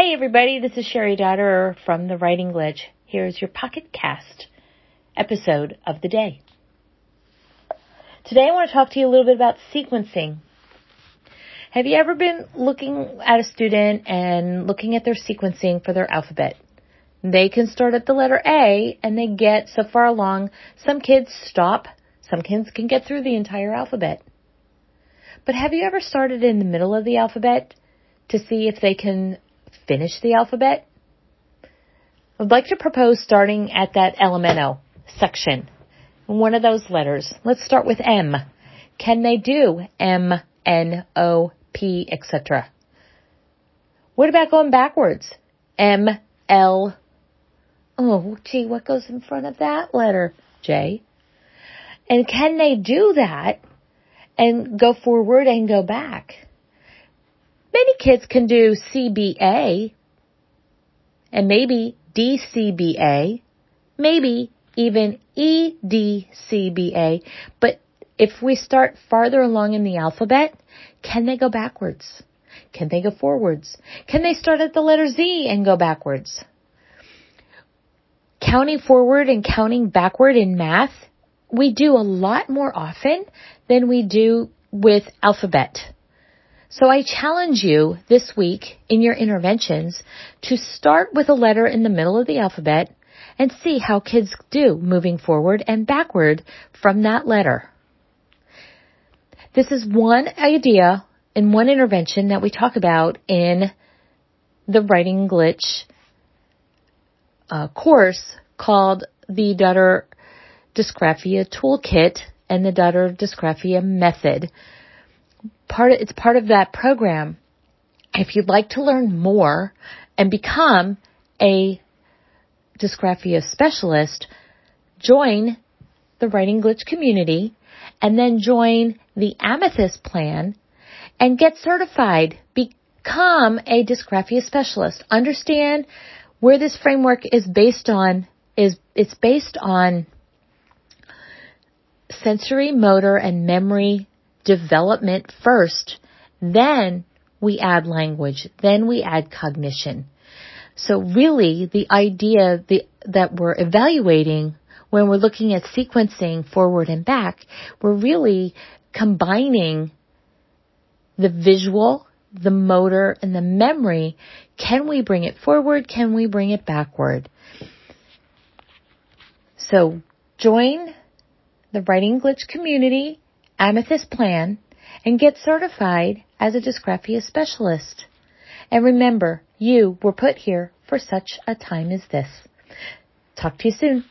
Hey everybody, this is Cheri Dotterer from the Writing Glitch. Here's your Pocket Cast episode of the day. Today I want to talk to you a little bit about sequencing. Have you ever been looking at a student and looking at their sequencing for their alphabet? They can start at the letter A and they get so far along, some kids stop, some kids can get through the entire alphabet. But have you ever started in the middle of the alphabet to see if they can finish the alphabet? I'd like to propose starting at that elemento section, one of those letters. Let's start with M. Can they do M, N, O, P, etc.? What about going backwards? M, L. Oh, gee, what goes in front of that letter? J. And can they do that and go forward and go back? Many kids can do CBA and maybe DCBA, maybe even EDCBA, but if we start farther along in the alphabet, can they go backwards? Can they go forwards? Can they start at the letter Z and go backwards? Counting forward and counting backward in math, we do a lot more often than we do with alphabet. So I challenge you this week in your interventions to start with a letter in the middle of the alphabet and see how kids do moving forward and backward from that letter. This is one idea and one intervention that we talk about in the writing glitch uh, course called the Dotterer Dysgraphia Toolkit and the Dotterer Dysgraphia Method part of, it's part of that program. If you'd like to learn more and become a dysgraphia specialist, join the Writing Glitch community and then join the Amethyst plan and get certified. Become a dysgraphia specialist. Understand where this framework is based on is it's based on sensory, motor, and memory development first, then we add language, then we add cognition. So really the idea the, that we're evaluating when we're looking at sequencing forward and back, we're really combining the visual, the motor, and the memory. Can we bring it forward? Can we bring it backward? So join the Writing Glitch community Amethyst Plan and get certified as a dysgraphia specialist. And remember, you were put here for such a time as this. Talk to you soon.